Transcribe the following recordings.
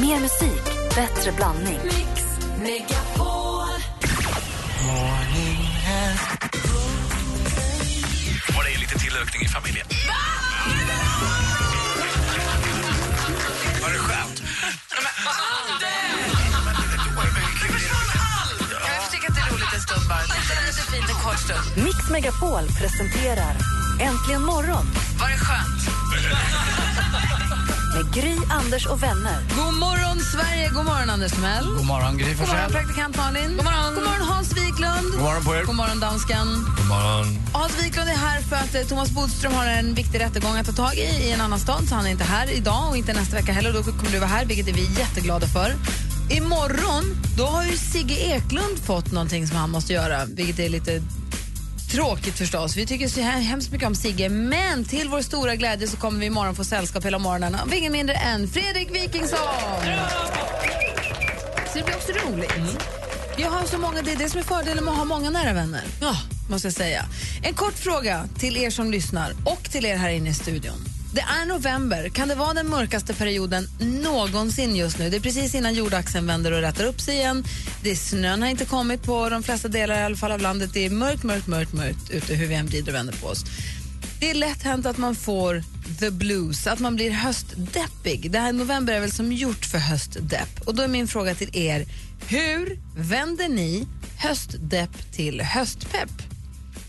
Mer musik, bättre blandning. Mix Megapol. Var det lite tillökning i familjen? Var det skönt? Mix Megapol presenterar Äntligen morgon Var det skönt? Med Gry, Anders och vänner. God morgon, Sverige! God morgon, Anders Timell. God morgon, Gry God morgon, praktikant Malin. God morgon, God morgon Hans Wiklund. God morgon på er. God morgon, dansken. God morgon. Hans Wiklund är här för att eh, Thomas Bodström har en viktig rättegång att ta tag i i en annan stad, så han är inte här idag och inte nästa vecka heller. Då kommer du vara här, vilket är vi jätteglada för. Imorgon då har ju Sigge Eklund fått någonting som han måste göra, vilket är lite Tråkigt förstås. Vi tycker så här hemskt mycket om Sigge. Men till vår stora glädje så kommer vi imorgon få sällskap hela morgonen av ingen mindre än Fredrik Wikingsson. Så det blir också roligt. Jag har så många, det är det som är fördelen med att ha många nära vänner. Ja, måste jag säga. En kort fråga till er som lyssnar och till er här inne i studion. Det är november. Kan det vara den mörkaste perioden någonsin just nu? Det är precis innan jordaxeln vänder och rätar upp sig igen. Det är snön har inte kommit på de flesta delar i alla fall av landet. Det är mörkt, mörkt, mörkt, mörkt ute hur vi än vrider och vänder på oss. Det är lätt hänt att man får the blues, att man blir höstdeppig. Det här november är väl som gjort för höstdepp. Och då är min fråga till er, hur vänder ni höstdepp till höstpepp?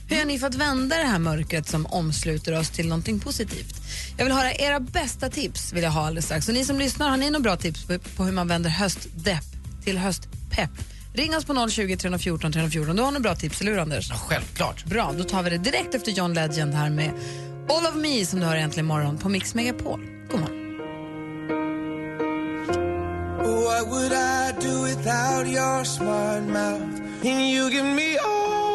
Hur gör ni för att vända det här mörkret som omsluter oss till någonting positivt? Jag vill höra era bästa tips. vill jag ha alldeles strax. Och ni som lyssnar, har ni några bra tips på, på hur man vänder höstdepp till höstpepp? Ring oss på 020 314 314. Du har några bra tips, eller hur Anders? Ja, självklart. Bra, då tar vi det direkt efter John Legend här med All of me som du hör äntligen imorgon på Mix Megapol. God morgon. What would I do without your smart mouth? And you give me all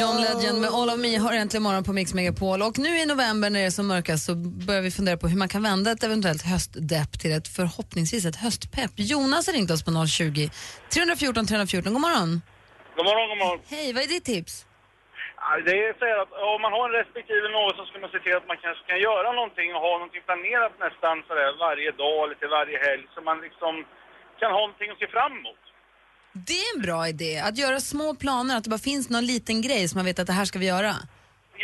John Legend med All of me har äntligen morgon på Mix Megapol. Och nu i november när det är som mörkast så börjar vi fundera på hur man kan vända ett eventuellt höstdepp till ett förhoppningsvis ett höstpepp. Jonas har ringt oss på 020 314 314. God morgon. God morgon, god morgon. Hej, vad är ditt tips? Det är så att om man har en respektive något så ska man se till att man kanske kan göra någonting och ha någonting planerat nästan sådär varje dag eller till varje helg så man liksom kan ha någonting att se fram emot. Det är en bra idé, att göra små planer, att det bara finns någon liten grej som man vet att det här ska vi göra.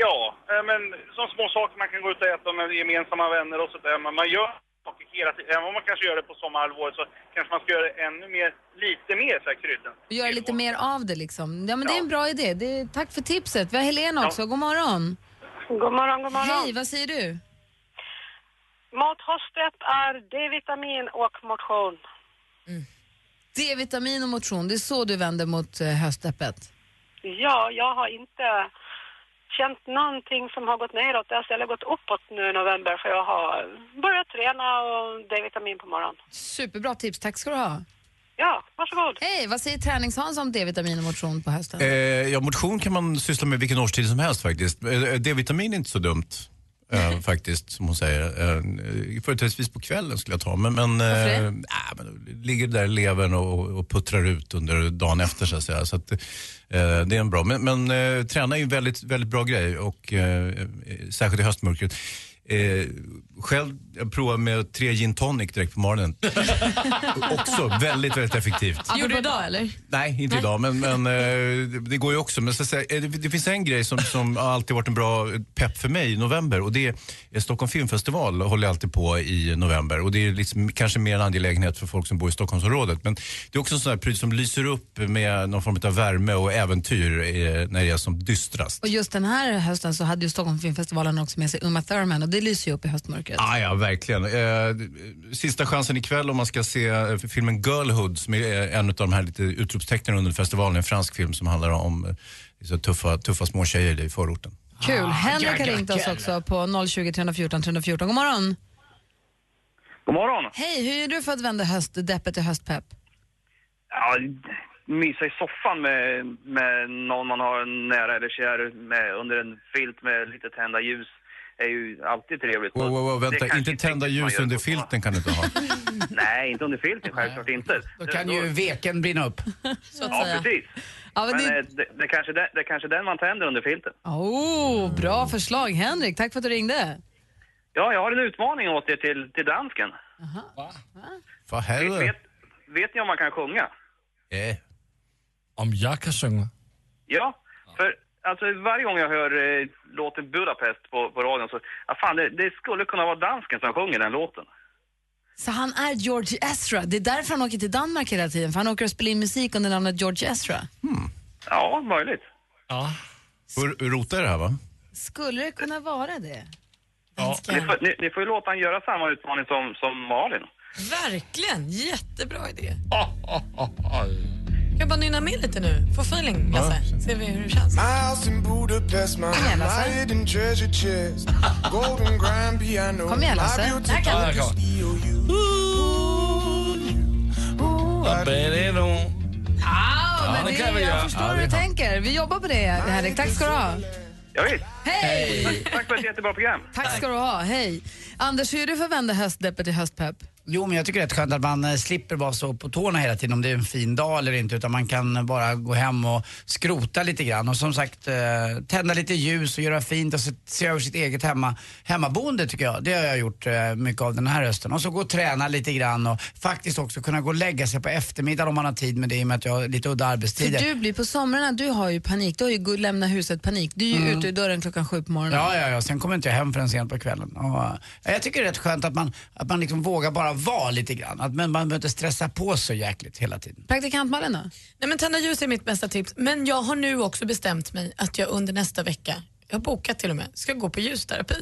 Ja, eh, men som små saker man kan gå ut och äta med gemensamma vänner och sådär. Men man gör saker hela tiden. Även om man kanske gör det på sommarhalvåret så kanske man ska göra det ännu mer, lite mer så här krydden. Göra lite mer av det liksom. Ja men det är en bra idé. Det är, tack för tipset. Vi har Helena också, god morgon. God morgon, god morgon. Hej, vad säger du? Mot höstdepp är D-vitamin och motion. D-vitamin och motion, det är så du vänder mot eh, höstdeppet? Ja, jag har inte känt någonting som har gått neråt. Det har istället gått uppåt nu i november för jag har börjat träna och D-vitamin på morgonen. Superbra tips, tack ska du ha. Ja, varsågod. Hej, vad säger Tränings-Hans om D-vitamin och motion på hösten? Eh, ja, motion kan man syssla med vilken årstid som helst faktiskt. Eh, D-vitamin är inte så dumt. Eh, faktiskt, som hon säger. Uh, företrädesvis på kvällen skulle jag ta. Men, men, eh, äh, men ligger där i levern och, och puttrar ut under dagen efter så att säga. Så att, eh, det är en bra. Men, men eh, träna är ju en väldigt, väldigt bra grej och eh, särskilt i höstmörkret. Eh, själv jag provar med tre gin tonic direkt på morgonen. också väldigt, väldigt effektivt. Gjorde du idag eller? Nej, inte idag, men, men eh, det, går ju också. Men så att säga, eh, det, det finns en grej som, som har alltid varit en bra pepp för mig i november och det är Stockholm filmfestival håller alltid på i november och det är liksom kanske mer en angelägenhet för folk som bor i Stockholmsområdet. Men det är också en sån här pryl som lyser upp med någon form av värme och äventyr eh, när det är som dystrast. Och just den här hösten så hade ju Stockholm Filmfestivalen också med sig Uma Thurman och det lyser ju upp i höstmörkret. Ah, ja, verkligen. Eh, sista chansen ikväll om man ska se eh, filmen Girlhood som är en av de här lite utropstecknen under festivalen, en fransk film som handlar om eh, så tuffa, tuffa små tjejer i förorten. Kul. Henrik har ringt oss också på 020 314 314. God morgon. God morgon! Hej, hur gör du för att vända höstdeppet till höstpepp? Ja, mysa i soffan med, med någon man har nära eller kär med, under en filt med lite tända ljus är ju alltid trevligt. Wow, wow, wow, Det vänta, inte tända ljus under filten kan du inte ha. Nej, inte under filten, självklart inte. Då kan ju veken brinna upp. Så att Ja, säga. precis. Ja, men Men det... eh, det, det, kanske den, det kanske den man tänder under filten. oh, bra förslag Henrik, tack för att du ringde. Ja, jag har en utmaning åt er till, till dansken. Vad helvete. Vet, vet ni om man kan sjunga? Eh. Om jag kan sjunga? Ja, för alltså varje gång jag hör eh, låten Budapest på, på radion så, ja fan det, det skulle kunna vara dansken som sjunger den låten. Så han är George Ezra. Det är därför han åker till Danmark hela tiden, för han åker och spelar in musik under namnet George Ezra. Ja, möjligt. Ja. Får rota i det här va? Skulle det kunna vara det? Ni får, ni, ni får ju låta han göra samma utmaning som, som Malin. Verkligen, jättebra idé. Kan jag bara nynna med lite nu? Få feeling, Lasse. Ser vi hur det känns. My house in Budapest, my, igen, Lasse. Kom igen, Lasse. beauty Här kan Ja, jag. Balero. Ja, men det det, kan vi jag göra. förstår Ja, hur det du tänker. Vi jobbar på det, Henrik. Tack ska du ha. Ja, visst. Hej! Tack för ett jättebra program. Tack ska du ha. Hej. Anders, hur är det för att vända höstdeppet till höstpepp? Jo, men jag tycker det är rätt skönt att man eh, slipper vara så på tårna hela tiden om det är en fin dag eller inte. Utan man kan bara gå hem och skrota lite grann. Och som sagt, eh, tända lite ljus och göra fint och se, över sitt eget hemma, hemmaboende tycker jag. Det har jag gjort eh, mycket av den här hösten. Och så gå och träna lite grann och faktiskt också kunna gå och lägga sig på eftermiddagen om man har tid med det i och med att jag har lite udda För arbetstider. du blir på somrarna, du har ju panik. Du har ju lämnat huset panik. Du är ju ute ur dörren klockan sju på morgonen. Ja, ja, ja. Sen kommer inte jag hem förrän sent på kvällen. Och, jag tycker det är rätt skönt att man, att man liksom vågar bara vara lite grann. Att man, man behöver inte stressa på så jäkligt hela tiden. Praktikant Malin då? Nej, men tända ljus är mitt bästa tips. Men jag har nu också bestämt mig att jag under nästa vecka, jag har bokat till och med, ska gå på ljusterapi.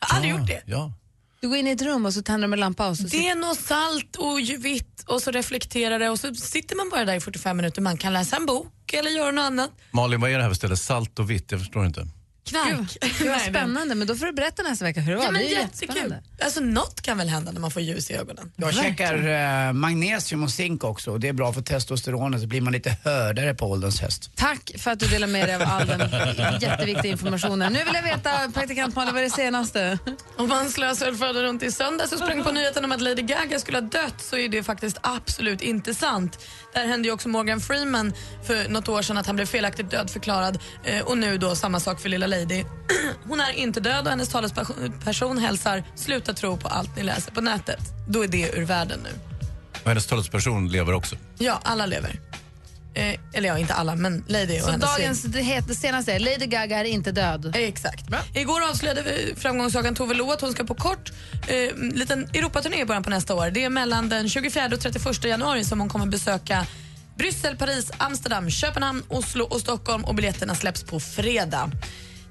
Jag har aldrig gjort det. Ja. Du går in i ett rum och så tänder de en lampa och så Det är något salt och vitt och så reflekterar det och så sitter man bara där i 45 minuter. Man kan läsa en bok eller göra något annat. Malin, vad är det här för ställe? Salt och vitt? Jag förstår inte. Knark. Gud, det var Nej, men- spännande, men då får du berätta nästa vecka hur det var. Ja, men det är jättekul. Alltså något kan väl hända när man får ljus i ögonen. Jag käkar eh, magnesium och zink också och det är bra för testosteronet så blir man lite hördare på ålderns höst. Tack för att du delar med dig av all den jätteviktiga informationen. Nu vill jag veta, praktikant Malin, vad är det senaste? Om man slösar och förde runt i söndags och sprang på nyheten om att Lady Gaga skulle ha dött så är det faktiskt absolut inte sant. Där hände ju också Morgan Freeman för något år sedan att han blev felaktigt dödförklarad eh, och nu då samma sak för lilla Lady. Hon är inte död och hennes talesperson hälsar sluta tro på allt ni läser på nätet. Då är det ur världen nu. Och hennes talesperson lever också. Ja, alla lever. Eh, eller ja, inte alla, men Lady och Så hennes dagens, det, heter, det senaste är Lady Gaga är inte död. Eh, Exakt. Igår avslöjade vi framgångssagan Tove Lo att hon ska på kort eh, liten Europaturné i början på nästa år. Det är mellan den 24 och 31 januari som hon kommer besöka Bryssel, Paris, Amsterdam, Köpenhamn, Oslo och Stockholm och biljetterna släpps på fredag.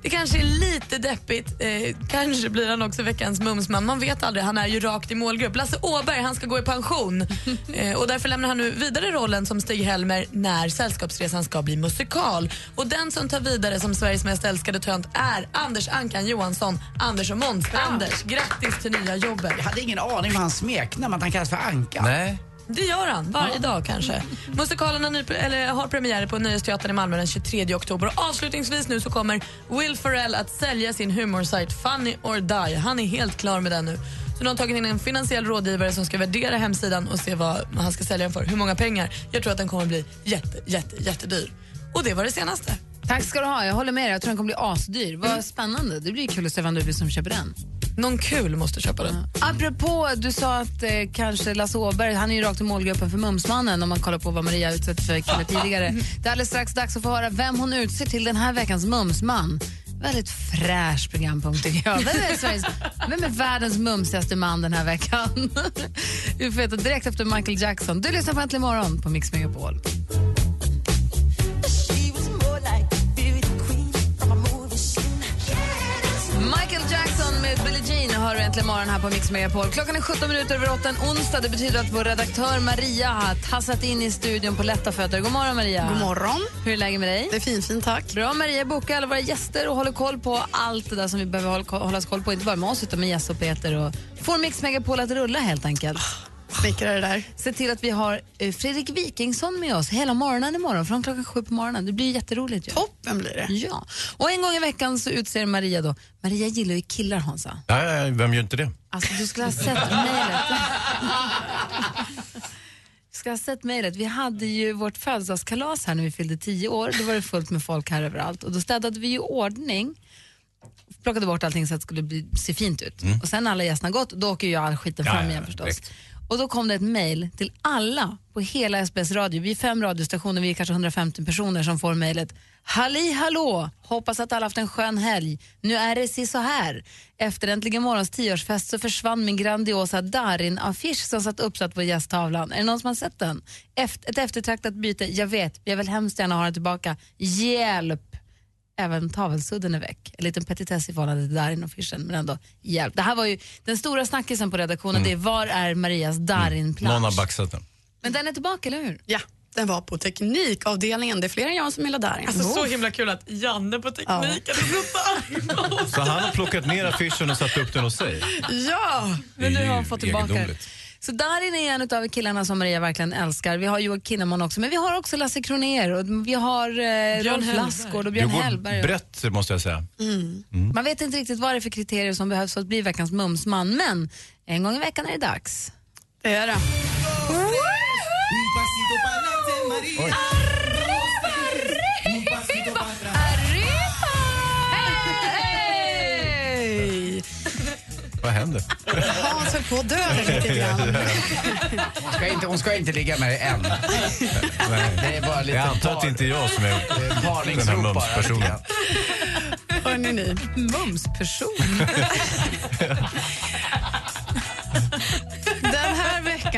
Det kanske är lite deppigt, eh, kanske blir han också veckans mumsman. Man vet aldrig, han är ju rakt i målgrupp. Lasse Åberg han ska gå i pension eh, och därför lämnar han nu vidare rollen som Stig-Helmer när Sällskapsresan ska bli musikal. Och den som tar vidare som Sveriges mest älskade tönt är Anders Ankan Johansson, Anders och Måns. Anders, grattis till nya jobbet. Jag hade ingen aning om hans smeknamn, att han kallas för Anka. Nej. Det gör han varje dag kanske. Musikalen har, ny, eller, har premiär på Nöjesteatern i Malmö den 23 oktober. Och avslutningsvis nu så kommer Will Ferrell att sälja sin humorsajt Funny or Die. Han är helt klar med den nu. Så nu har han tagit in en finansiell rådgivare som ska värdera hemsidan och se vad han ska sälja den för. Hur många pengar. Jag tror att den kommer bli jätte, jätte, jättedyr. Och det var det senaste. Tack ska du ha, jag håller med dig. Jag tror den kommer bli asdyr. Vad spännande. Det blir kul att se vem det blir som köper den. Någon kul måste köpa den. Apropå, du sa att eh, kanske Lasse Åberg, han är ju rakt i målgruppen för Mumsmannen om man kollar på vad Maria utsatt för kille tidigare. Det är alldeles strax dags att få höra vem hon utser till den här veckans Mumsman. Väldigt fräsch programpunkt tycker jag. Vem är, Sveriges, vem är världens mumsigaste man den här veckan? Vi får veta direkt efter Michael Jackson. Du lyssnar på Äntligen morgon på Mix Megapol. Äntligen morgon här på Mix Megapol. Klockan är 17 minuter över 8 en onsdag. Det betyder att vår redaktör Maria har tassat in i studion på lätta fötter. God morgon Maria. God morgon. Hur är läget med dig? Det är fint, fint tack. Bra, Maria bokar alla våra gäster och håller koll på allt det där som vi behöver hålla, hålla koll på. Inte bara med oss utan med Jess och Peter och får Mix Megapol att rulla helt enkelt. Smickrar det där. Se till att vi har eh, Fredrik Wikingsson med oss hela morgonen imorgon från klockan sju på morgonen. Det blir jätteroligt. Ju. Toppen blir det. Ja. Och en gång i veckan så utser Maria då. Maria gillar ju killar Hansa. Ja, ja, vem gör inte det? Alltså du skulle ha sett mejlet. Du skulle ha sett mejlet. Vi hade ju vårt födelsedagskalas här när vi fyllde tio år. Då var det fullt med folk här överallt och då städade vi i ordning plockade bort allting så att det skulle bli, se fint ut. Mm. Och sen när alla gästerna gått, då åker ju all skiten Ja, fram ja, igen ja, förstås. direkt. Och då kom det ett mejl till alla på hela SBS radio. Vi är fem radiostationer, vi är kanske 150 personer som får mejlet. Halli hallå! Hoppas att alla haft en skön helg. Nu är det si så här. Efter Äntligen morgons tioårsfest så försvann min grandiosa Darin-affisch som satt uppsatt på gästtavlan. Är det någon som har sett den? Efter, ett eftertraktat byte, jag vet. Jag vill hemskt gärna ha den tillbaka. Hjälp! Även tavelsudden är väck. En liten petitess i förhållande till Darin-affischen, men ändå hjälp. Det här var ju den stora snackisen på redaktionen, det är var är Marias Darin-plansch? Någon har baxat den. Men den är tillbaka, eller hur? Ja, den var på teknikavdelningen. Det är fler än jag som gillar Darin. Alltså, Så himla kul att Janne på tekniken är så han har plockat ner affischen och satt upp den hos sig. Ja! Men nu har han fått tillbaka den. Så Darin är en av killarna som Maria verkligen älskar. Vi har Joakim Kinnaman också, men vi har också Lasse Kronér och vi har eh, Rolf. Lassgård och Du Björn går Hellberg. brett måste jag säga. Man vet inte riktigt vad det är för kriterier som behövs för att bli veckans mumsman, men en gång i veckan är det dags. Det är det. Höll på att dö lite grann. Hon ska inte, hon ska inte ligga med dig än. Det är bara lite Jag antar att det inte är jag som är den här mumspersonen. Hörni ni. Mumsperson?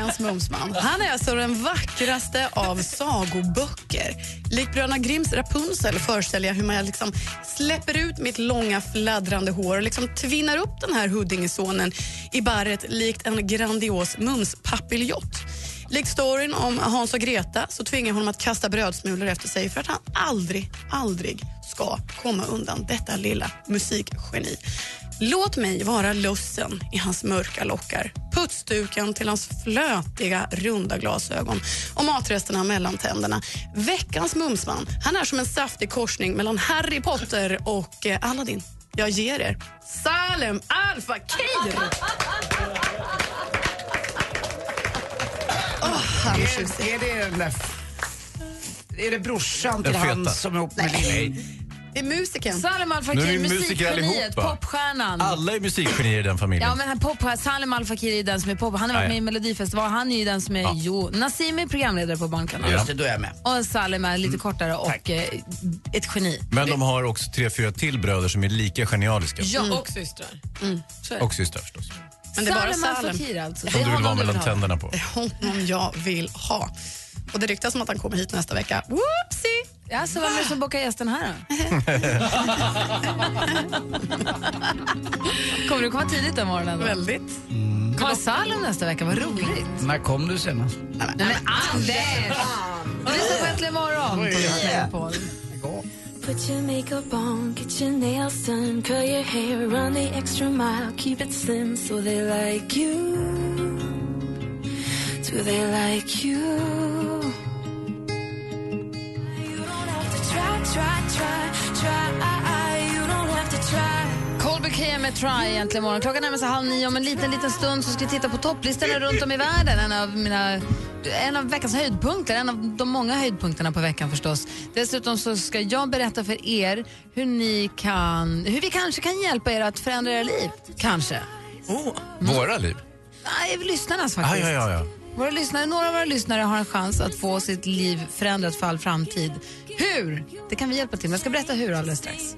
veckans mumsman, han är alltså den vackraste av sagoböcker. Lik Bröderna Grimms Rapunzel föreställer jag hur man liksom släpper ut mitt långa fladdrande hår och liksom tvinnar upp den här Huddingesonen i barret likt en grandios mumspapiljott. Likt storyn om Hans och Greta så tvingar jag honom att kasta brödsmulor efter sig för att han aldrig, aldrig ska komma undan detta lilla musikgeni. Låt mig vara lussen i hans mörka lockar, putsduken till hans flötiga, runda glasögon och matresterna mellan tänderna. Veckans mumsman, han är som en saftig korsning mellan Harry Potter och eh, Aladdin. Jag ger er Salem Al Fakir! Är. Är det den där... Är det brorsan till han som är ihop med Lille? Det är musikern. Salim Al Nu är Fakir, vi musiker musikgeniet, allihopa. popstjärnan. Alla är musikgenier i den familjen. Ja, men han pop, Salim Al Fakir är den som är pop. Han har varit med i Melodifestivalen. Han är ju den som är... Ja. Jo, Nassim är programledare på Barnkanalen. Just det, då är jag med. Och Salim är lite kortare och eh, ett geni. Men de har också tre, fyra till bröder som är lika genialiska. Ja, och systrar. Och systrar förstås. Men det är bara Salem. Fakir alltså. Som Det är du vill vara mellan tänderna på. Det är honom jag vill ha. Och det ryktas om att han kommer hit nästa vecka. Whoopsie! Ja, så vem är det som bokar gästen här då? Kommer du komma tidigt den morgonen? Då? Väldigt. Kommer Salim nästa vecka? Vad roligt. När kom du senast? Nej men Anders! Och lyssna på Äntligen morgon på Mix Megapol. Put your makeup on, get your nails done, curl your hair, run the extra mile, keep it slim so they like you. Do they like you? You don't have to try, try, try, try. You don't have to try. Colby Kea med Try egentligen morgon. Klockan närmar sig halv nio. Om en liten, liten stund så ska vi titta på topplistorna runt om i världen. En av, mina, en av veckans höjdpunkter, en av de många höjdpunkterna på veckan förstås. Dessutom så ska jag berätta för er hur, ni kan, hur vi kanske kan hjälpa er att förändra era liv. Kanske. Våra liv? Nej, lyssnarnas Ah, faktiskt. ja, ja, ja. Våra lyssnare, några av våra lyssnare har en chans att få sitt liv förändrat för all framtid. Hur? Det kan vi hjälpa till med. Jag ska berätta hur alldeles strax.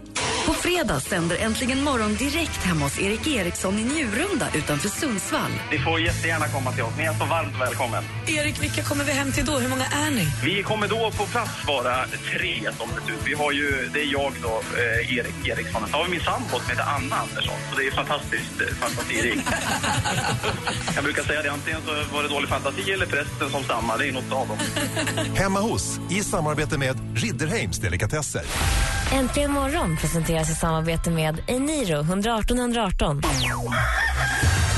På fredag sänder Äntligen morgon direkt hemma hos Erik Eriksson i Njurunda utanför Sundsvall. Ni får jättegärna komma till oss. Ni är så varmt välkommen. Erik, vilka kommer vi hem till då? Hur många är ni? Vi kommer då på plats vara tre som det ser ut. Vi har ju, det är jag då, eh, Erik Eriksson. Sen har vi min sambo som heter Anna Andersson. Så det är fantastiskt eh, fantasirikt. Jag brukar säga det, antingen så var det dålig fantasi eller prästen som stammar. Det är något av dem. Hemma hos i samarbete med Ridderheims Delikatesser. Äntligen morgon presenteras i samarbete med Eniro 118 118.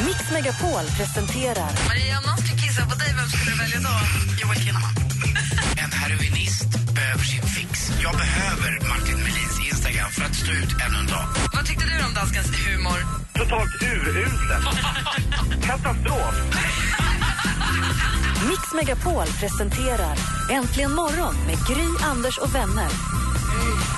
Mix Megapol presenterar Maria, om någon skulle kissa på dig, vem skulle du välja då? Joel Kinnaman. En heroinist behöver sin fix. Jag behöver Martin Melins Instagram för att stå ut ännu en dag. Vad tyckte du om danskens humor? Totalt uruselt. Katastrof. Mix Megapol presenterar Äntligen morgon med Gry, Anders och vänner.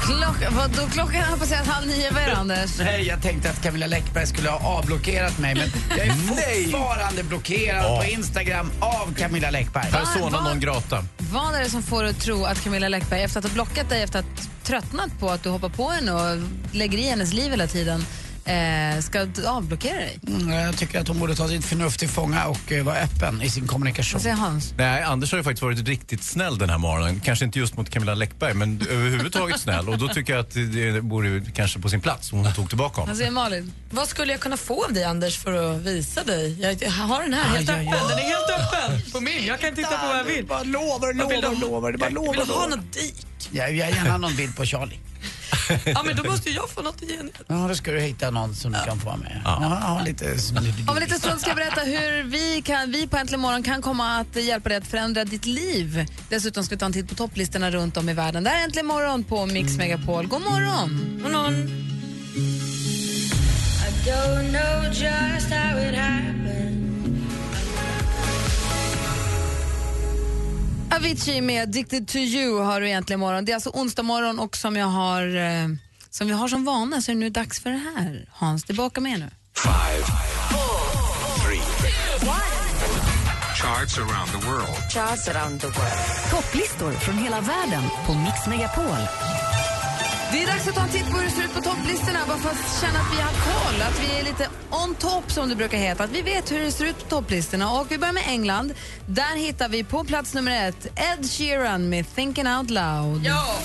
Klock, vad, då, klockan har passerat halv nio. Vad är det, Anders? Nej, jag tänkte att Camilla Läckberg skulle ha avblockerat mig men jag är fortfarande blockerad Ja. på Instagram av Camilla Läckberg. Persona non grata. Vad är det som får dig att tro att Camilla Läckberg, efter att ha blockat dig, efter att ha tröttnat på att du hoppar på henne och lägger i hennes liv hela tiden, eh, ska avblockera dig? Mm, jag tycker att hon borde ta sitt förnuft till fånga och eh, vara öppen i sin kommunikation. Vad säger Hans? Nej, Anders har ju faktiskt varit riktigt snäll den här morgonen. Kanske inte just mot Camilla Läckberg, men överhuvudtaget snäll. Och då tycker jag att det vore kanske på sin plats om hon tog tillbaka honom. Vad säger Malin? Vad skulle jag kunna få av dig Anders för att visa dig? Jag, jag har den här helt Aj, aj, öppen. aj. Den är helt öppen på min. Jag kan titta på vad jag vill. Bara lovar, lovar, lovar. Bara lovar, Vill du ha något dit? Jag vill gärna någon bild på Charlie. Ja, men då måste ju jag få något igen. Ja, då ska du hitta någon som du kan få vara med. Ja, ja lite... Om en liten stund ska jag berätta hur vi, kan, vi på Äntligen morgon kan komma att hjälpa dig att förändra ditt liv. Dessutom ska vi ta en titt på topplistorna runt om i världen. Det här är Äntligen morgon på Mix Megapol. God morgon! God morgon. I don't know just how it happened. Avicii med Addicted to you har du egentligen imorgon. Det är alltså onsdag morgon och som jag har eh, som vi har som vana så är det nu dags för det här. Hans, tillbaka med nu. Five, three, charts around the world. Charts around the world. Topplistor från hela världen på Mix Megapol. Det är dags att ta en titt på hur det ser ut på topplistorna bara för att känna att vi har koll, att vi är lite on top som det brukar heta, att vi vet hur det ser ut på topplistorna. Och vi börjar med England. Där hittar vi på plats nummer ett Ed Sheeran med Thinking Out Loud. Ja!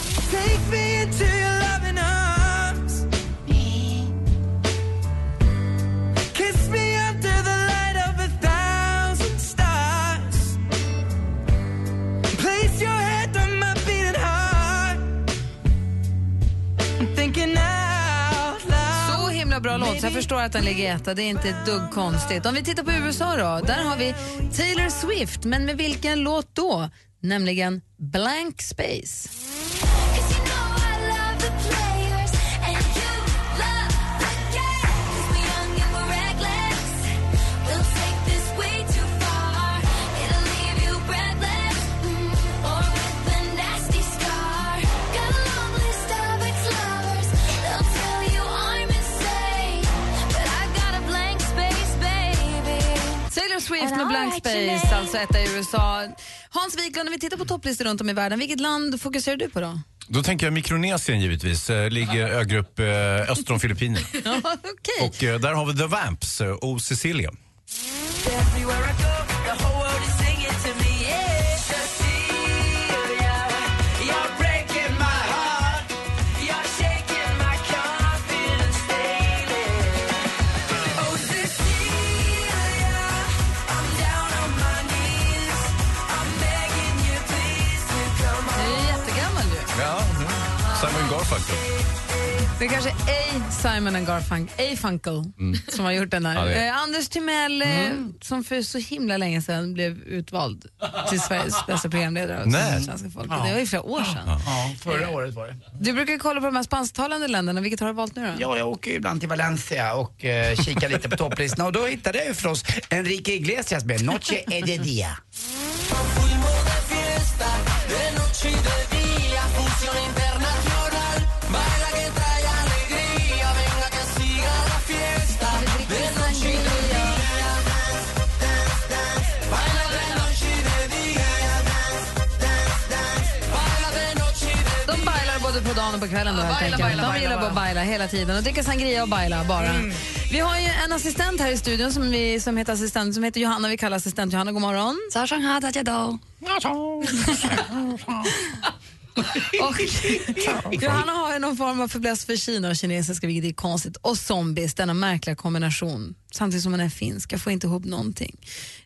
Jag förstår att den ligger etta. Det är inte ett dugg konstigt. Om vi tittar på USA då, där har vi Taylor Swift, men med vilken låt då? Nämligen Blank Space. Blank Space, alltså etta i USA. Hans Wiklund, om vi tittar på topplistor runt om i världen, vilket land fokuserar du på då? Då tänker jag Mikronesien givetvis. Eh, Ligger ögrupp eh, öster om Filippinerna. Ja, okej. Och eh, där har vi The Vamps, eh, O Garfunkel. Det är kanske ej Simon and Garfunkel, ej Funkel, som har gjort den här. Eh, Anders Timell, eh, som för så himla länge sedan blev utvald till Sveriges bästa programledare av svenska folket. Ja. Det var ju flera år sedan. Ja, förra året var det. Du brukar kolla på de här spansktalande länderna. Vilket har du valt nu då? Ja, jag åker ju ibland till Valencia och eh, kikar lite på topplistorna och då hittade jag ju förstås Enrique Iglesias med Noche e de dia. Dagen och på kvällen då helt baila, enkelt. baila, De baila gillar bara att baila hela tiden och dricka sangria och baila bara. Vi har ju en assistent här i studion som, vi, som heter assistent som heter Johanna. Vi kallar assistent Johanna. God morgon. Och Johanna har ju någon form av fäbless för Kina och kinesiska, vilket är konstigt. Och zombies, denna märkliga kombination. Samtidigt som hon är finsk. Jag får inte ihop någonting.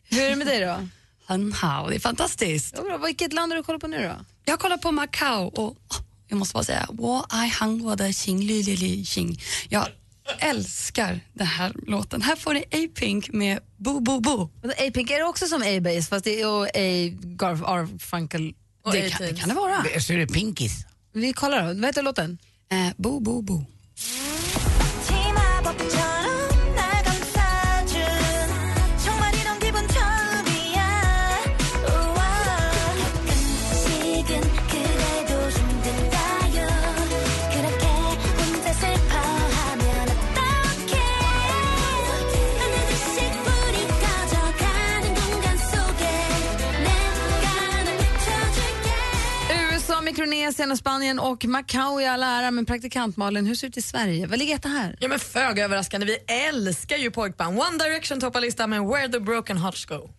Hur är det med dig då? Hanhao, det är fantastiskt. Ja, bra. Vilket land har du kollat på nu då? Jag kollar på Macau och jag måste bara säga, wo ai hang wo de xing li li li xing. Jag älskar den här låten. Här får ni A-Pink med Bo Bo Bo. A-Pink, är det också som A-Base fast det är och A Garfunkel? Och Det kan- det kan det vara. Det- Så är det Pinkis. Vi kollar då. Vad heter låten? Eh, bo Bo Bo. Valencia och Spanien och Macau i all ära, men praktikant Malin, hur ser det ut i Sverige? Vad ligger det här? Ja men föga överraskande, vi älskar ju pojkband. One Direction toppar listan med Where the Broken Hearts Go.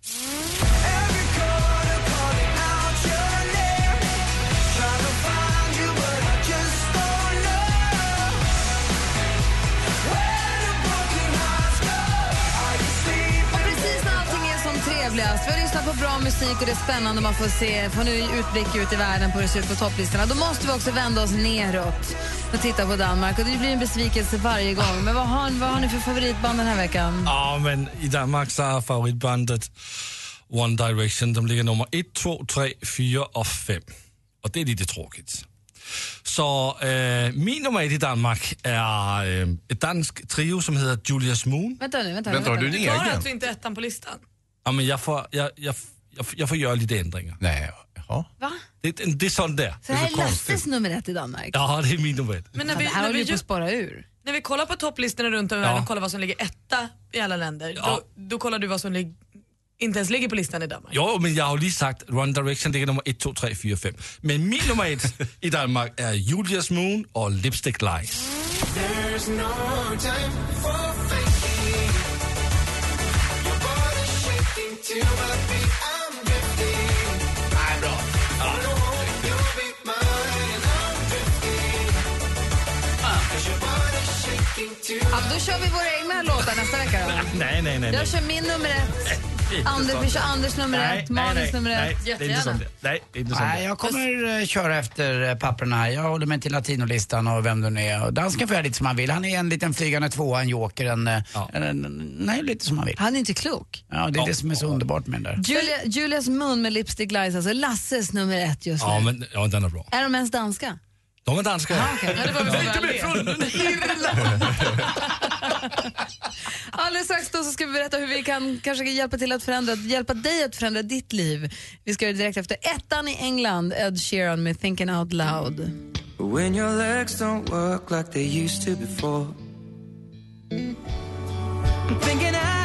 Trevligast, vi har lyssnat på bra musik och det är spännande man får se, får nu utblick ut i världen på hur det ser ut på topplistorna. Då måste vi också vända oss neråt och titta på Danmark. Och det blir en besvikelse varje gång. Men vad har, vad har ni för favoritband den här veckan? Ja, men i Danmark så är favoritbandet One Direction. De ligger nummer 1, 2, 3, 4 och 5. Och det är lite tråkigt. Så äh, min nummer ett i Danmark är äh, ett dansk trio som heter Julius Moon. Vänta nu, vänta nu. Vänta, har du klarar alltså inte ettan på listan? Ja, men jag får, jag, jag, jag, jag får göra lite ändringar. Nej, jaha. Va? Det, det är sånt där. Så det här är Lasses nummer ett i Danmark? Ja, det är min nummer ett. Men när vi, det här när håller vi ju på att spåra ur. När vi kollar på topplistorna runt om i Ja. världen och kollar vad som ligger etta i alla länder, Ja. då, då kollar du vad som lig- inte ens ligger på listan i Danmark. Jo, men jag har ju sagt, One Direction ligger nummer 1, 2, 3, 4, 5. Men min nummer ett i Danmark är Julius Moon och Lipstick Lies. Ja, då kör vi våra egna låtar nästa vecka då. Nej, nej, nej. Jag kör min nummer ett. Anders. Anders nummer Nej, ett, nej, Malins nej, nummer nej, ett. det är inte sånt där. Nej, det är inte sånt Nej, där. jag kommer eh, köra efter eh, papperna här. Jag håller mig till latinolistan och vem du nu är. Dansken får göra lite som han vill. Han är en liten flygande tvåa, en joker, en, eh, en, en, nej, lite som han vill. Han är inte klok. Ja, det är det som är så underbart med den där. Julia, Julias mun med lipstick lies, alltså Lasses nummer ett just nu. Ja, men ja, den är bra. Är de ens danska? De är danska. Ja, okej. Ja, det var väl det. från Alldeles strax då så ska vi berätta hur vi kan kanske hjälpa till att förändra, hjälpa dig att förändra ditt liv. Vi ska göra det direkt efter ettan i England, Ed Sheeran med Thinking Out Loud. When your legs don't work like they used to before. I'm thinking out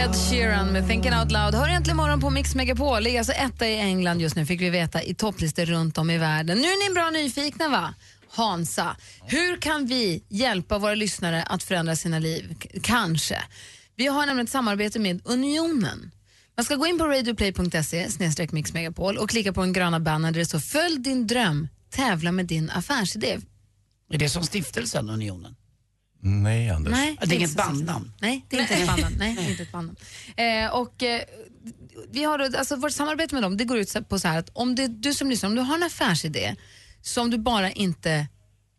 Ed Sheeran med Thinking Out Loud. Hör äntligen morgon på Mix Megapol. Ligger alltså etta i England just nu, fick vi veta, i topplistor runt om i världen. Nu är ni bra nyfikna va? Hansa, hur kan vi hjälpa våra lyssnare att förändra sina liv? K- kanske. Vi har nämligen ett samarbete med Unionen. Man ska gå in på radioplay.se mixmegapol och klicka på den gröna bannern där det står Följ din dröm, tävla med din affärsidé. Är det som stiftelsen Unionen? Nej, Anders. Nej, det är inget bandnamn? Nej, det är inte ett bandnamn. Nej, det är inte ett bandnamn. Eh, och, eh, vi har då, alltså, vårt samarbete med dem det går ut så- på så här att om det, du som lyssnar, om du har en affärsidé som du bara inte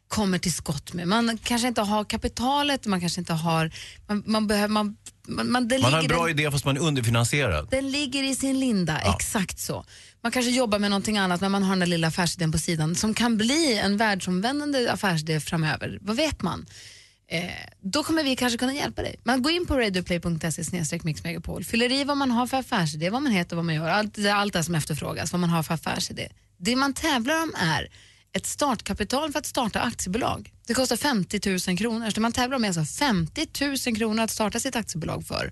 kommer till skott med. Man kanske inte har kapitalet, man kanske inte har... Man, man behöver... Man, man, man, det Man har en ligger- bra den, idé fast man är underfinansierad. den ligger i sin linda, exakt så. Man kanske jobbar med någonting annat men man har den där lilla affärsidén på sidan som kan bli en världsomvändande affärsidé framöver. Vad vet man? Eh, då kommer vi kanske kunna hjälpa dig. Man går in på radioplay.se snedstreck mixmegapol, fyller i vad man har för affärsidé, vad man heter, vad man gör, allt, det- allt det som efterfrågas, vad man har för affärsidé. Det man tävlar om är ett startkapital för att starta aktiebolag. Det kostar 50 000 kronor. Så det man tävlar om är alltså 50 000 kronor att starta sitt aktiebolag för.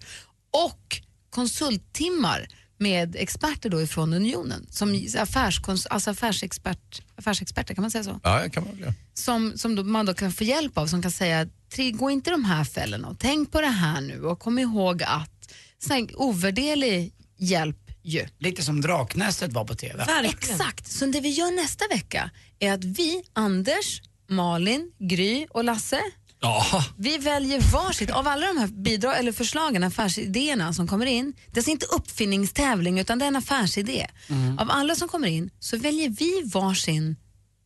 Och konsulttimmar med experter då ifrån Unionen, som affärskons- alltså affärsexpert, affärsexperter, kan man säga så? Ja, kan man göra. som, som då, man då kan få hjälp av som kan säga "Tri- gå inte de här fällorna och tänk på det här nu och kom ihåg att sån ovärderlig hjälp ju. Lite som Draknästet var på TV. Exakt, så det vi gör nästa vecka är att vi, Anders, Malin, Gry och Lasse Ja. vi väljer varsitt av alla de här bidrag, eller förslagen, affärsidéerna som kommer in. Det är alltså inte uppfinningstävling utan det är en affärsidé. Mm. Av alla som kommer in så väljer vi varsin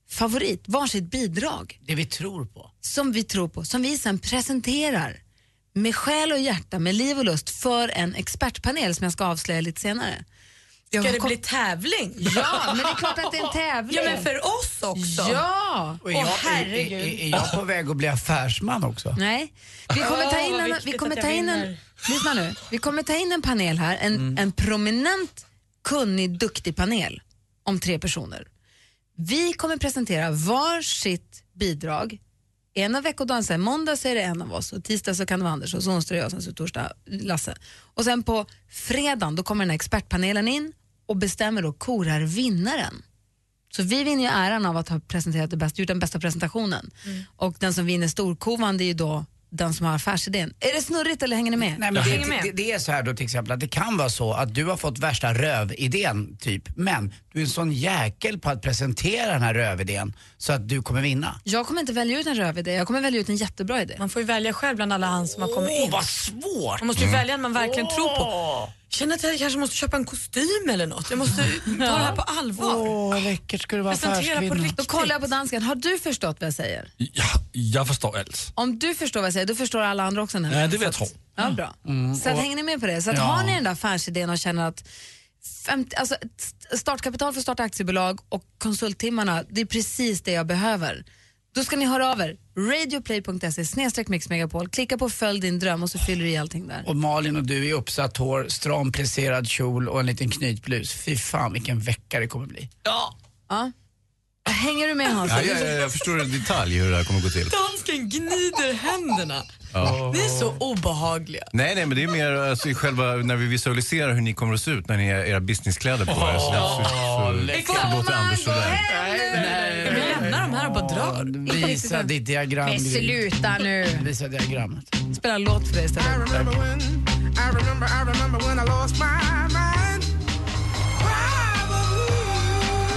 favorit, varsitt bidrag. Det vi tror på. Som vi tror på, som vi sen presenterar med själ och hjärta, med liv och lust för en expertpanel som jag ska avslöja lite senare. Ska det kom- bli tävling? Ja, men det är klart att det är en tävling. Ja, men för oss också. Ja! Och jag, är, är, är jag på väg att bli affärsman också? Nej, vi kommer ta in Åh, en, vi kommer ta in en, lyssna nu, vi kommer ta in en panel här, en, en prominent, kunnig, duktig panel om tre personer. Vi kommer presentera var sitt bidrag ena veckodagen, sen måndag så är det en av oss och tisdag så kan det vara Anders och så onsdag är jag och sen så torsdag Lasse. Och sen på fredagen då kommer den här expertpanelen in och bestämmer då korar vinnaren. Så vi vinner ju äran av att ha presenterat det bästa, gjort den bästa presentationen. Och den som vinner storkovan det är ju då den som har affärsidén. Är det snurrigt eller hänger ni med? Nej, men det, det, det är så här då till exempel att det kan vara så att du har fått värsta rövidén typ, men du är en sån jäkel på att presentera den här rövidén så att du kommer vinna. Jag kommer inte välja ut en rövidé, jag kommer välja ut en jättebra idé. Man får ju välja själv bland alla hans som har kommit in. vad svårt! Man måste ju välja en man verkligen tror på. Känner att jag kanske måste köpa en kostym eller något. Jag måste ta det här på allvar. Åh, vad läckert ska du vara Presentera på affärskvinna. riktigt. Då kollar jag på dansken. Har du förstått vad jag säger? Ja, jag förstår allt. Om du förstår vad jag säger, då förstår alla andra också. Ja, det vill jag Så tro. Ja, bra. Mm, Så att, och- hänger ni med på det? Så att Ja. har ni den där affärsidén och känner att 50, alltså, startkapital för att starta aktiebolag och konsulttimmarna, det är precis det jag behöver. Då ska ni höra av er. Radioplay.se snedstreck mixmegapol. Klicka på följ din dröm och så fyller du i allting där. Och Malin och du i uppsatt hår, stram plisserad kjol och en liten knytblus. Fy fan vilken vecka det kommer bli. Ja. ja. Hänger du med Hans? Ja, jag, jag, jag förstår i detalj hur det här kommer gå till. Dansken gnider händerna. Ja. Ni är så obehagliga. Nej, nej, men det är mer alltså, själva när vi visualiserar hur ni kommer att se ut när ni har era businesskläder på er. Så, så, så, så, låter Anders sådär. Vi lämnar dem här och bara Visa ditt diagram. Men sluta nu. Visa diagrammet. Spela en låt för dig istället. I remember, I remember when I lost my mind.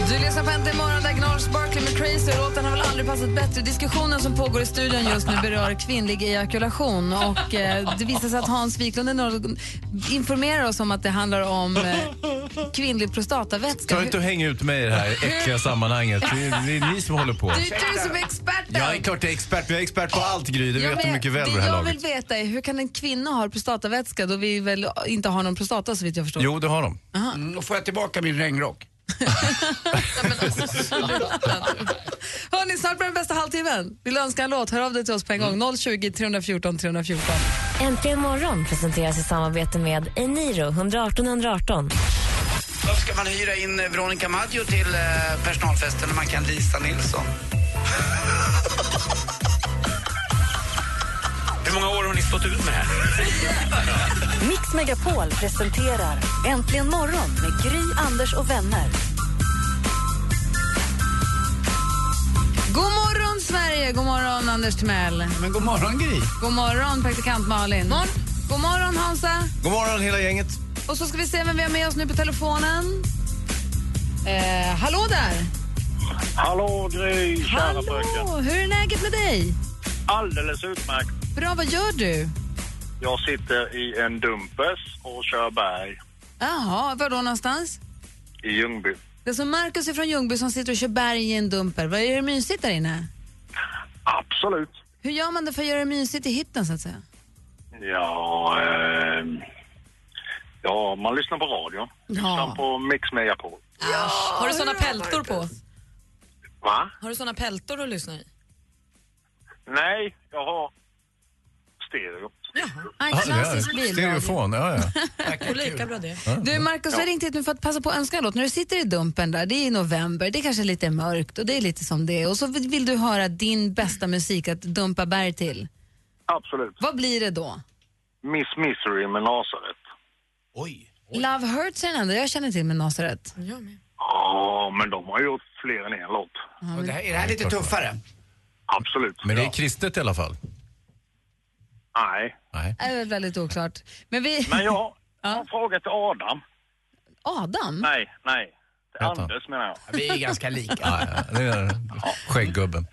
Du lyssnar på Äntligen morgon där Gnarls Barkley med Crazy. Låten har väl aldrig passat bättre. Diskussionen som pågår i studion just nu berör kvinnlig ejakulation. Och, eh, det visar sig att Hans Wiklund är informerar oss om att det handlar om eh, kvinnlig prostatavätska. Ta inte och häng ut mig i det här äckliga sammanhanget. Det är, det är ni som håller på. Det är du som är experten! Jag är klart jag är expert, jag är expert på allt Gry. Det Ja, vet du mycket väl det det här jag laget. vill veta är hur kan en kvinna ha prostatavätska då vi väl inte har någon prostata så vitt jag förstår? Jo, det har de. Mm, då får jag tillbaka min regnrock. Hörni, snart börjar den bästa halvtimmen. Vill du önska en låt? Hör av dig till oss på en gång. 020 314 314. Äntligen morgon presenteras i samarbete med Eniro 118 118. Då ska man hyra in Veronica Maggio till eh, personalfesten när man kan Lisa Nilsson. många år har ni stått ut med det här? Mix Megapol presenterar Äntligen morgon med Gry, Anders och vänner. God morgon, Sverige! God morgon, Anders Timell. Men god morgon, Gry. God morgon, praktikant Malin. Morgon. God morgon, Hansa. God morgon hela gänget. Och så ska vi se vem vi har med oss nu på telefonen. Eh, hallå där! Hallå Gry, kära. Hallå, hur är läget med dig? Alldeles utmärkt. Bra, vad gör du? Jag sitter i en dumpers och kör berg Jaha, var då någonstans? i Ljungby. Det är som Markus är från Ljungby som sitter och kör berg i en dumper. Vad är det mysigt där inne? Absolut. Hur gör man det för att göra det mysigt i hytten så att säga? Ja, ehm, ja, man lyssnar på radion. Lyssnar på Mix Megapol. Har du såna peltor på? Va? Har du såna peltor att lyssna i? Nej, jag har stereo. Ah, Ja, klassisk ja, bilradio. Stereofon, ja, ja. Och lika bra det. Du Markus, jag ringt hit nu för att passa på att önska en låt. När du sitter i dumpen där, det är i november, det är kanske lite mörkt och det är lite som det är. Och så vill du höra din bästa musik att dumpa berg till. Absolut. Vad blir det då? Miss Misery med Nasaret. Oj. Love Hurts är den enda jag känner till med Nasaret. Ja, men de har gjort fler än en låt. Och det här, är det här lite tuffare? Absolut. Men det är kristet i alla fall. Nej. Nej. Det är väl väldigt oklart. Men vi... Men jag har en fråga till Adam. Adam? Nej, nej. Till Vänta. Anders menar jag. Vi är ganska lika. Ja, ja, det är skägggubben.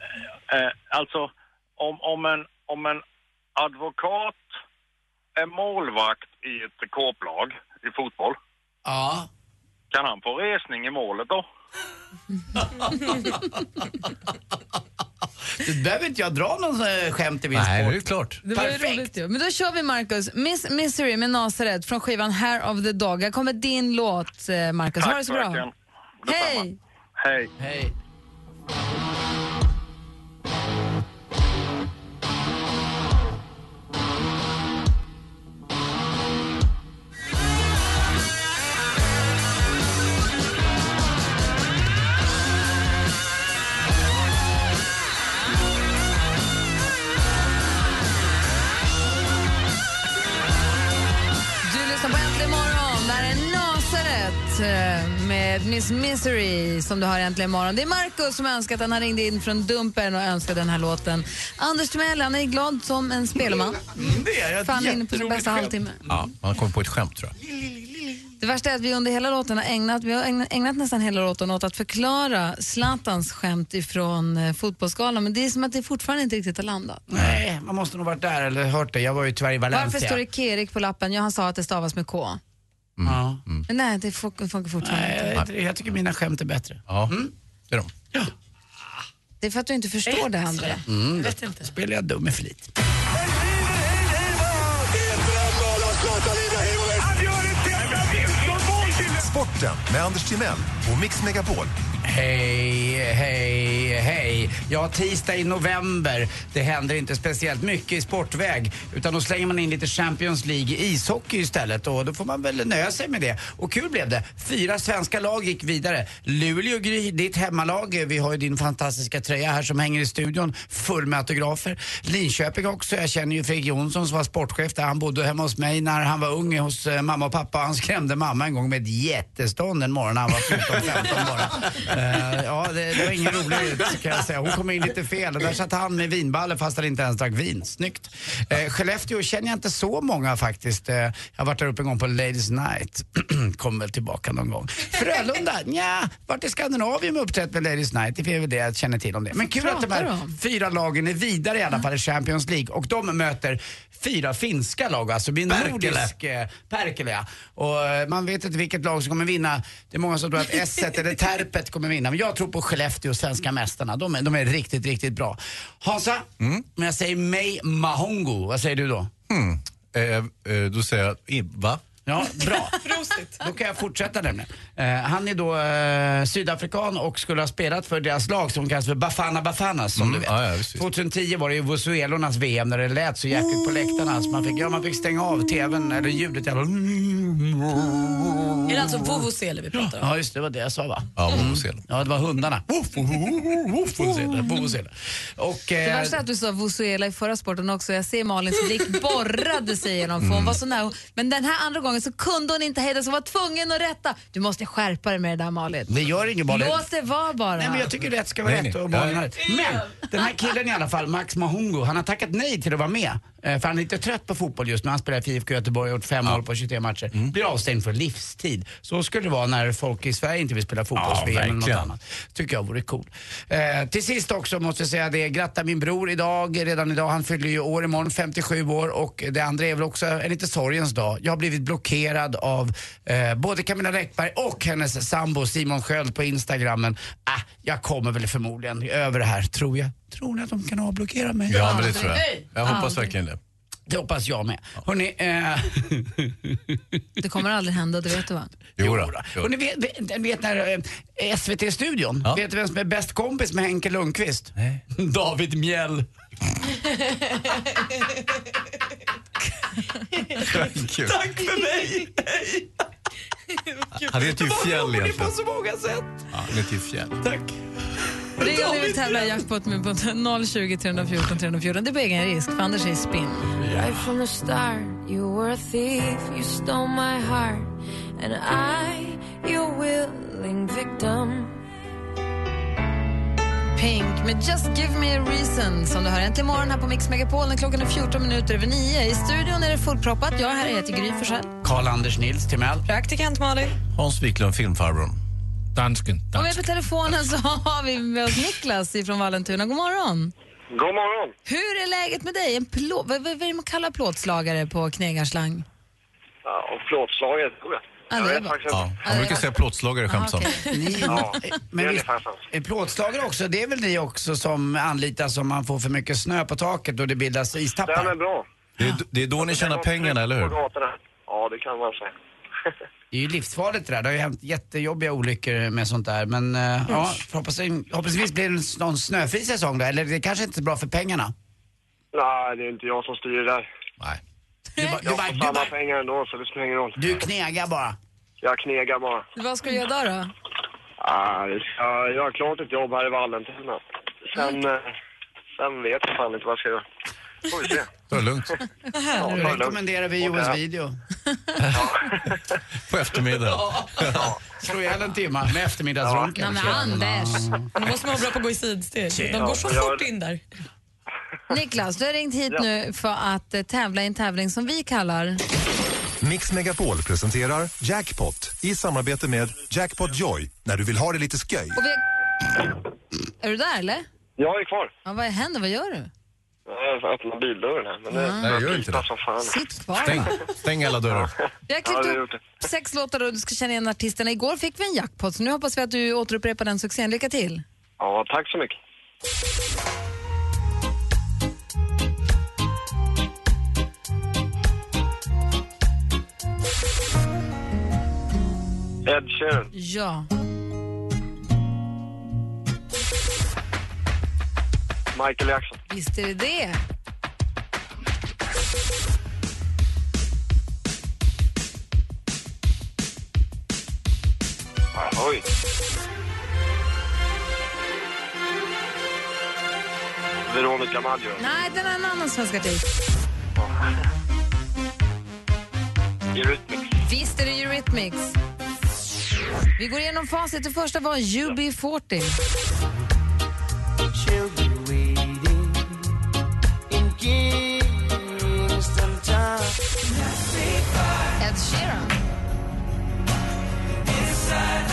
Eh, alltså, om, om, en, om en advokat är målvakt i ett korplag i fotboll, Ja. kan han få resning i målet då? Du behöver inte jag dra någon eh, skämt i min Nej, det är sport. klart. Det var ju Perfekt. roligt ju. Men då kör vi Marcus. Miss Misery med Nasaret från skivan Hair of the Dog. Här kommer din låt eh, Marcus. Ha det så bra. Hej! Hej. Hej. Miss Misery som du har äntligen imorgon. Det är Markus som önskat, han har ringt in från Dumpen och önskade den här låten. Anders Timell, han är glad som en spelman. det är jag. Är inne på sin bästa halvtimme. Ja, han kom på ett skämt tror jag. Det värsta är att vi under hela låten har ägnat, vi har ägnat, ägnat nästan hela låten åt att förklara Zlatans skämt ifrån eh, fotbollsgalan, men det är som att det fortfarande inte riktigt har landat. Nej, man måste nog varit där eller hört det. Jag var ju tyvärr i Valencia. Varför står det Kerik på lappen? Ja, han sa att det stavas med K. Ja. Men nej, det funkar funkar fortfarande Nej, inte. jag, jag tycker mina skämt är bättre. Ja, det är de. Det är för att du inte förstår det, andra. Mm, vet inte. spelar jag dum med flit. Sporten med Anders Timell och Mix Megapol. Hej, hej. Ja, tisdag i november. Det händer inte speciellt mycket i sportväg. Utan då slänger man in lite Champions League i ishockey istället. Och då får man väl nöja sig med det. Och kul blev det. Fyra svenska lag gick vidare. Luleå, Gry, ditt hemmalag. Vi har ju din fantastiska tröja här som hänger i studion. Full med autografer. Linköping också. Jag känner ju Fredrik Jonsson som var sportchef där. Han bodde hemma hos mig när han var ung hos eh, mamma och pappa. Han skrämde mamma en gång med ett jättestånd en morgon när han var 14-15 bara. Eh, ja, det, det var ingen rolig kan jag säga. Hon kom in lite fel och där satt han med vinballe fast han inte ens drack vin. Snyggt. Eh, Skellefteå känner jag inte så många faktiskt. Eh, jag har varit där uppe en gång på Ladies Night. Kommer väl tillbaka någon gång. Frölunda, ja, vart i Skandinavien uppträtt med Ladies Night. Det är väl det jag känner till om det. Men kul att de här om? fyra lagen är vidare i alla fall i Champions League och de möter fyra finska lag, alltså blir nordisk eh, Perkele. ja. Och eh, man vet inte vilket lag som kommer vinna. Det är många som tror att S1 eller Terpet kommer vinna. Men jag tror på Skellefteå, svenska mästarna. De är, de är riktigt, riktigt bra. Hansa, men jag säger May Mahongo. Vad säger du då? Mm. Eh, eh, då säger jag, va? Ja, bra. Då kan jag fortsätta nämligen. Eh, han är då eh, sydafrikan och skulle ha spelat för deras lag som kallas för Bafana Bafanas som Mm, du vet. ja, ja, visst, visst. 2010 var det ju Vusuelornas VM när det lät så jäkligt på läktarna så man fick, ja, man fick stänga av tvn eller ljudet. Jävla... Är det alltså vuvuzela vi pratar om? Ja just det, det var det jag sa va? Ja, vuvuzela. Ja det var hundarna. Woof, woof, woof, woof, Vuvuzela, vuvuzela. Och, Det eh, värsta är att du sa Vusuela i förra sporten också. Jag ser Malins blick borrade sig igenom för hon var så nära. Men den här andra gången så kunde hon inte hejda sig, var tvungen att rätta. Du måste skärpa dig med det där Malin. det gör inget bara. Låt det vara bara. Nej men jag tycker rätt ska vara Nej, rätt nej. och Ja. har rätt. Men den här killen i alla fall, Max Mahongo, han har tackat nej till att vara med. Eh, För han är lite trött på fotboll just nu. Han spelar i IFK Göteborg och gjort fem mål på 23 matcher. Mm. Blir avstängd för livstid. Så skulle det vara när folk i Sverige inte vill spela fotbolls-VM Ja, eller något annat. Tycker jag vore cool. Eh, till sist också måste jag säga det, gratta min bror idag, redan idag. Han fyller ju år imorgon, 57 år. Och det andra är väl också en lite sorgens dag. Jag har blivit blockerad av eh, både Camilla Läckberg och hennes sambo Simon Sköld på Instagram. Men äh, jag kommer väl förmodligen över det här, tror jag. Tror ni att de kan avblockera mig? Ja, men det tror jag. Jag hoppas verkligen det. Det hoppas jag med. Hörrni, eh, Det kommer aldrig hända, det vet du va? Jo, då. Jodå. Och ni vet, vet, när eh, SVT-studion, Ja. vet du vem som är bäst kompis med Henke Lundqvist? Nej. David Mjell. Tack för mig! Han heter ju Fjäll Ni på egentligen. så många sätt. Ja, han heter ju Fjäll. Tack. Ring om ni vill tävla i jackpot med på 020 314 314. Det är på egen risk, för Anders är spinn. Right from the start, you were a thief, you stole my heart, and I, your willing victim. Pink med Just Give Me A Reason som du hör äntligen morgon här på Mix Megapol när klockan är 14 minuter över 9. I studion är det fullproppat. Jag här heter Gry Forssell. Karl-Anders Nils Timell. Praktikant Malin. Hans Wiklund, filmfarbrorn. Dansken. Och med på telefonen så har vi med oss Niklas från Vallentuna. God morgon. God morgon. Hur är läget med dig? En plå- vad, vad, vad är det man kallar plåtslagare på knegarslang? Ja, och plåtslaget, tror jag. Ja, jag det är faktiskt Ja, inte. han brukar säga plåtslagare skämtsamt. Ni, Ja, men det är visst, ungefär så. är plåtslagare också, det är väl ni också som anlitas om man får för mycket snö på taket och det bildas Den är istappar? bra. Det är, det är då ni tjänar pengarna, eller På hur? Ja, det kan man säga. Det är ju livsfarligt det där. Det har ju hänt jättejobbiga olyckor med sånt där. Men eh, ja, förhoppningsvis, förhoppningsvis blir det någon snöfri säsong då. Eller det kanske inte är bra för pengarna. Nej, det är inte jag som styr det där. Nej. Du, bara, du, Jag bara, får samma bara, pengar ändå, så det spelar ingen roll. du knegar bara. Jag knegar bara. Vad ska du göra då? då? Ah, jag, jag har klart ett jobb här i Vallentuna. Sen, eh, sen vet jag fan inte vad jag ska göra. Får vi se. Ta det lugnt. Ja, Nu rekommenderar vi det- video. På eftermiddagen. Slå ihjäl en timme med eftermiddagsronken. Men Anders, nu måste man vara bra på att gå i sidsteg. De går så Ja, fort in där. Niklas, du har ringt hit Ja. nu för att eh, tävla i en tävling som vi kallar... Mix Megapol presenterar Jackpot i samarbete med Jackpot Joy när du vill ha det lite sköj. Och vi... Är du där eller? Jag är kvar. Ja, vad händer? Vad gör du? Jag får öppna bildörren här. Men det Ja. Nej, gör inte det. som fan. Sitt kvar Stäng, stäng alla dörrar. Vi har Ja, klippt det har upp sex låtar och du ska känna igen artisterna. Igår fick vi en jackpot, så nu hoppas vi att du återupprepar den succén. Lycka till! Ja, tack så mycket. Ed Sheeran. Ja. Michael Jackson. Visst är det det. Oj. Veronica Maggio. Nej, den är en annan svensk artist. Eurythmics. Visst är det Eurythmics. Vi går igenom facit. Det första var UB40. Ed Sheeran. Michael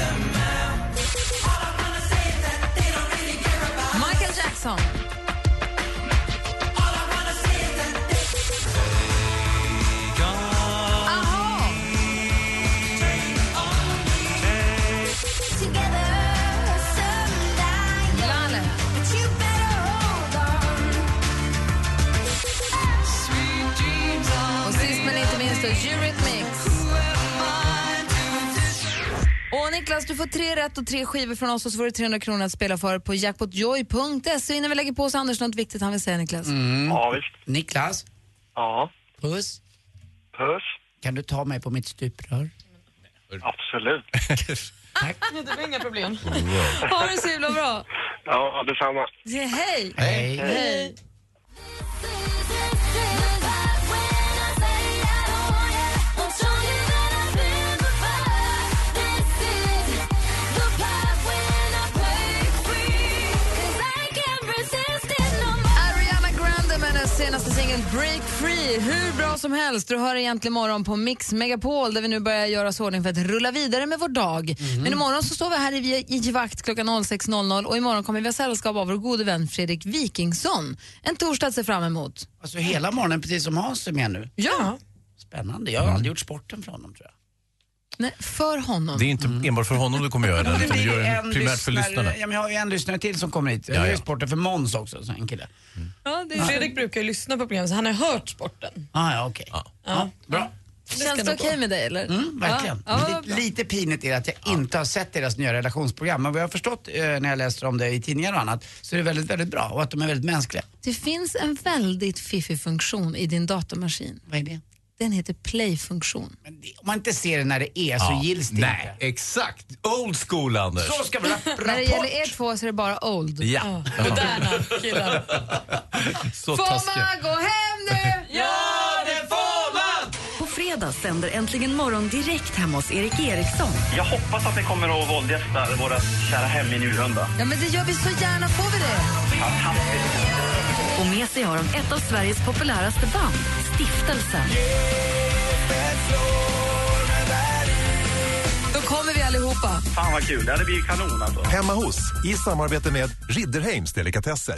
Niklas, du får tre rätt och tre skivor från oss och så får du 300 kronor att spela för på jackpotjoy.se. Innan vi lägger på så Anders något viktigt han vill säga Niklas. Mm. Ja, visst. Niklas? Ja. Puss? Puss? Kan du ta mig på mitt stuprör? Absolut. Det var inga problem. Ha det så himla bra. Ja, detsamma. Hej. Hej. hej. Break Free. Hur bra som helst. Du hör egentligen morgon på Mix Megapol där vi nu börjar göra oss ordning för att rulla vidare med vår dag. Men imorgon så står vi här i, i vakt klockan 06.00 och imorgon kommer vi ha sällskap av vår gode vän Fredrik Wikingsson. En torsdag att se fram emot. Alltså hela morgonen, precis som Hans är med nu. Ja. Spännande. Jag har aldrig gjort sporten för honom tror jag. Nej, för honom. Det är inte enbart för honom du kommer göra den, utan du gör den primärt för lyssnarna. Ja, men jag har ju en lyssnare till som kommer hit. Jag Ja, gör ja. sporten för Måns också, så en kille. Ja, det är Fredrik brukar ju lyssna på programmet så han har hört sporten. Ah, ja, okej. Ja. bra. Känns det okej med dig eller? Mm, verkligen. Ja, ja, lite, lite pinigt är att jag inte har sett deras nya relationsprogram. Men vad jag har förstått eh, när jag läser om det i tidningar och annat så är det väldigt, väldigt bra och att de är väldigt mänskliga. Det finns en väldigt fiffig funktion i din datamaskin. Vad är det? Den heter play-funktion. Om man inte ser det när det är så Ja, gills det nej, exakt. Old school, Anders. Så ska vi ha När det gäller er två så är det bara old. Ja. Moderna killar. Så Får taskiga. man gå hem nu? Ja, det får man! På fredag sänder Äntligen morgon direkt hemma hos Erik Eriksson. Jag hoppas att ni kommer att våldgästa våra kära hem i Njurunda. Ja, men det gör vi så gärna. Får vi det? Och med sig har de ett av Sveriges populäraste band, Stiftelsen. Då kommer vi allihopa. Fan vad kul, det hade blivit kanon alltså. Hemma hos i samarbete med Ridderheims Delikatesser.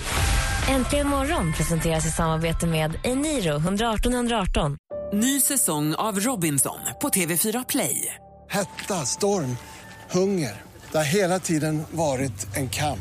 Äntligen morgon presenteras i samarbete med Eniro 118 118. Ny säsong av Robinson på TV4 Play. Hetta, storm, hunger. Det har hela tiden varit en kamp.